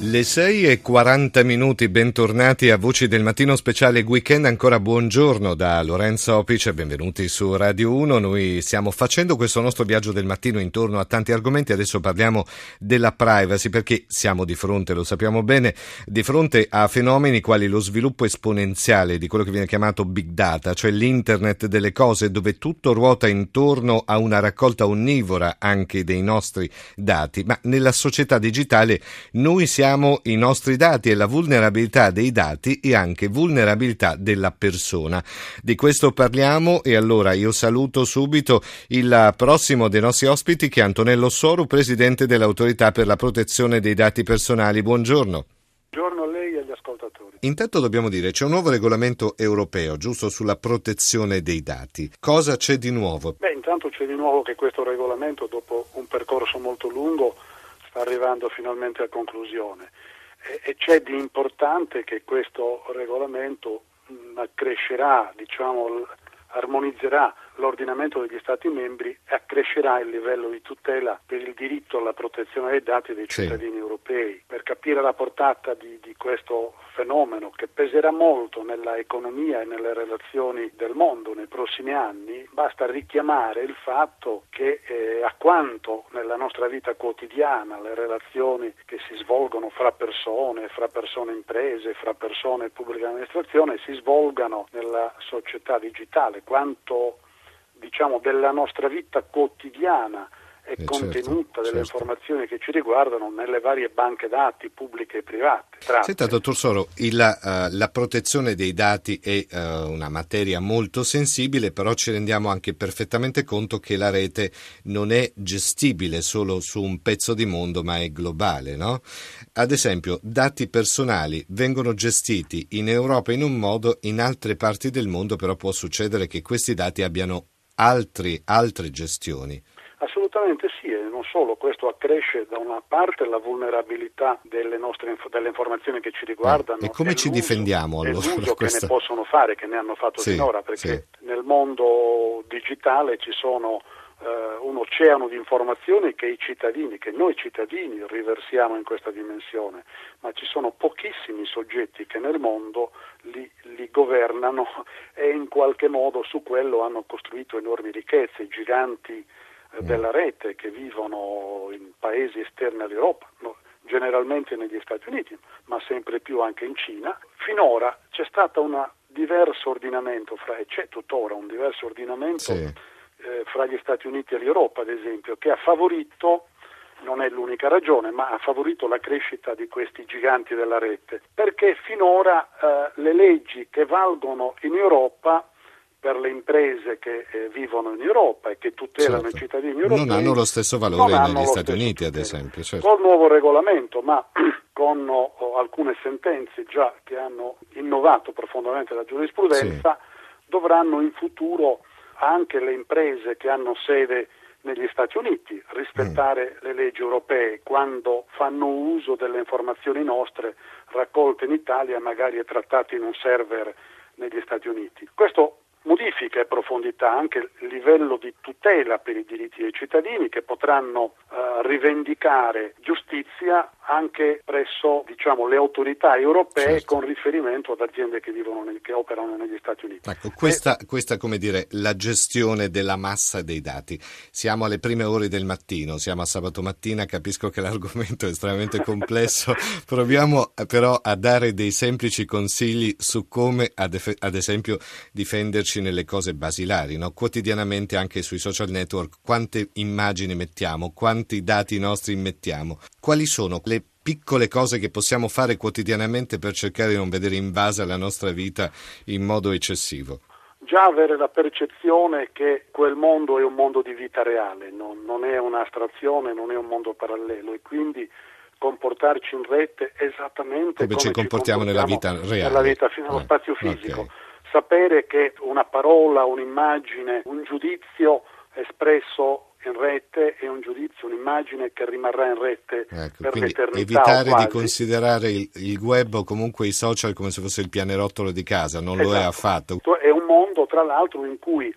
Le 6 e 40 minuti, bentornati a Voci del Mattino Speciale Weekend, ancora buongiorno da Lorenzo Opic e benvenuti su Radio 1. Noi stiamo facendo questo nostro viaggio del mattino intorno a tanti argomenti, adesso parliamo della privacy perché siamo di fronte, lo sappiamo bene, di fronte a fenomeni quali lo sviluppo esponenziale di quello che viene chiamato big data, cioè l'internet delle cose dove tutto ruota intorno a una raccolta onnivora anche dei nostri dati, ma nella società digitale noi siamo abbiamo i nostri dati e la vulnerabilità dei dati e anche vulnerabilità della persona. Di questo parliamo e allora io saluto subito il prossimo dei nostri ospiti che è Antonello Soru, presidente dell'autorità per la protezione dei dati personali. Buongiorno. Buongiorno a lei e agli ascoltatori. Intanto dobbiamo dire c'è un nuovo regolamento europeo, giusto sulla protezione dei dati. Cosa c'è di nuovo? Beh, intanto c'è di nuovo che questo regolamento, dopo un percorso molto lungo, arrivando finalmente a conclusione e, e c'è di importante che questo regolamento mh, accrescerà, diciamo, armonizzerà l'ordinamento degli Stati membri e accrescerà il livello di tutela per il diritto alla protezione dei dati dei cittadini sì. europei. Capire la portata di, di, questo fenomeno che peserà molto nella economia e nelle relazioni del mondo nei prossimi anni, basta richiamare il fatto che eh, a quanto nella nostra vita quotidiana le relazioni che si svolgono fra persone, fra persone imprese, fra persone e pubblica amministrazione si svolgano nella società digitale, quanto diciamo, della nostra vita quotidiana è eh contenuta certo, delle certo. informazioni che ci riguardano nelle varie banche dati pubbliche e private. Tratte. Senta, dottor Soro, il, uh, la protezione dei dati è uh, una materia molto sensibile, però ci rendiamo anche perfettamente conto che la rete non è gestibile solo su un pezzo di mondo, ma è globale. No? Ad esempio, dati personali vengono gestiti in Europa in un modo, in altre parti del mondo però può succedere che questi dati abbiano altri, altre gestioni. Assolutamente sì, e non solo, questo accresce da una parte la vulnerabilità delle, nostre, delle informazioni che ci riguardano. Eh, e come ci difendiamo allora? L'uso questa... che ne possono fare, che ne hanno fatto sì, finora, perché sì. nel mondo digitale ci sono eh, un oceano di informazioni che i cittadini, che noi cittadini riversiamo in questa dimensione, ma ci sono pochissimi soggetti che nel mondo li, li governano e in qualche modo su quello hanno costruito enormi ricchezze, giganti della rete che vivono in paesi esterni all'Europa. Generalmente negli Stati Uniti, ma sempre più anche in Cina. Finora c'è stato un diverso ordinamento fra, e c'è tuttora un diverso ordinamento sì eh, fra gli Stati Uniti e l'Europa, ad esempio, che ha favorito non è l'unica ragione, ma ha favorito la crescita di questi giganti della rete, perché finora eh, le leggi che valgono in Europa per le imprese che eh, vivono in Europa e che tutelano certo. i cittadini europei non hanno lo stesso valore negli Stati Uniti, ad esempio. Certo. Col nuovo regolamento, ma con oh, alcune sentenze già che hanno innovato profondamente la giurisprudenza, sì. dovranno in futuro anche le imprese che hanno sede negli Stati Uniti rispettare mm. le leggi europee quando fanno uso delle informazioni nostre raccolte in Italia magari e trattate in un server negli Stati Uniti. Questo modifica e profondità anche il livello di tutela per i diritti dei cittadini che potranno eh, rivendicare giustizia anche presso diciamo, le autorità europee certo. con riferimento ad aziende che, vivono nel, che operano negli Stati Uniti. Ecco, questa, e... questa, come dire, la gestione della massa dei dati. Siamo alle prime ore del mattino, siamo a sabato mattina, capisco che l'argomento è estremamente complesso, proviamo eh, però a dare dei semplici consigli su come, ad, ad esempio, difenderci nelle cose basilari. No? Quotidianamente anche sui social network quante immagini mettiamo, quanti dati nostri mettiamo, quali sono le piccole cose che possiamo fare quotidianamente per cercare di non vedere invasa la nostra vita in modo eccessivo? Già avere la percezione che quel mondo è un mondo di vita reale, non, non è un'astrazione, non è un mondo parallelo e quindi comportarci in rete esattamente come, come ci comportiamo nella vita reale, nella vita, nello eh, spazio fisico. Okay. Sapere che una parola, un'immagine, un giudizio espresso in rete è un giudizio, un'immagine che rimarrà in rete Ecco, per l'eternità. evitare di considerare il, il web o comunque i social come se fosse il pianerottolo di casa, non lo è Esatto. affatto. È un mondo, tra l'altro, in cui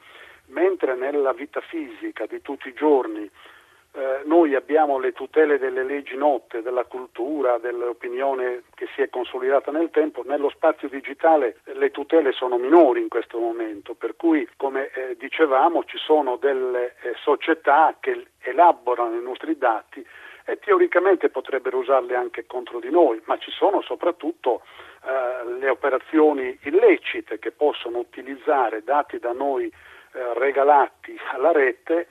mentre nella vita fisica di tutti i giorni eh, noi abbiamo le tutele delle leggi note, della cultura, dell'opinione che si è consolidata nel tempo, nello spazio digitale eh, le tutele sono minori in questo momento, per cui come eh, dicevamo ci sono delle eh, società che elaborano i nostri dati e teoricamente potrebbero usarli anche contro di noi, ma ci sono soprattutto eh, le operazioni illecite che possono utilizzare dati da noi regalati alla rete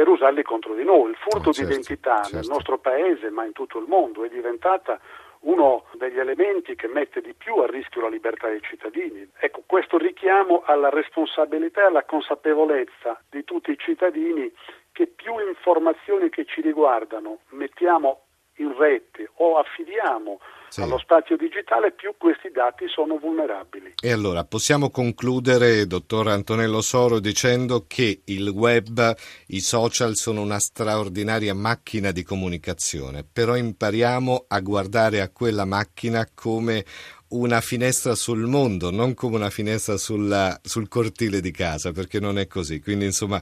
per usarli contro di noi. Il furto Oh, certo, di identità nel certo. nostro paese, ma in tutto il mondo, è diventata uno degli elementi che mette di più a rischio la libertà dei cittadini. Ecco, questo richiamo alla responsabilità e alla consapevolezza di tutti i cittadini che più informazioni che ci riguardano mettiamo in rete o affidiamo Sì. allo spazio digitale, più questi dati sono vulnerabili. E allora possiamo concludere, dottor Antonello Soro, dicendo che il web, i social sono una straordinaria macchina di comunicazione, però impariamo a guardare a quella macchina come una finestra sul mondo, non come una finestra sulla- sul cortile di casa, perché non è così. Quindi, insomma,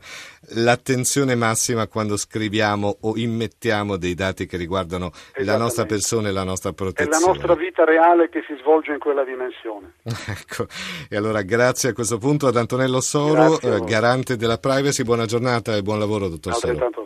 l'attenzione massima quando scriviamo o immettiamo dei dati che riguardano la nostra persona e la nostra È protezione. la nostra vita reale che si svolge in quella dimensione. Ecco, e allora grazie a questo punto ad Antonello Soro, Grazie a eh, voi. garante della privacy. Buona giornata e buon lavoro, dottor Soro. Altrettanto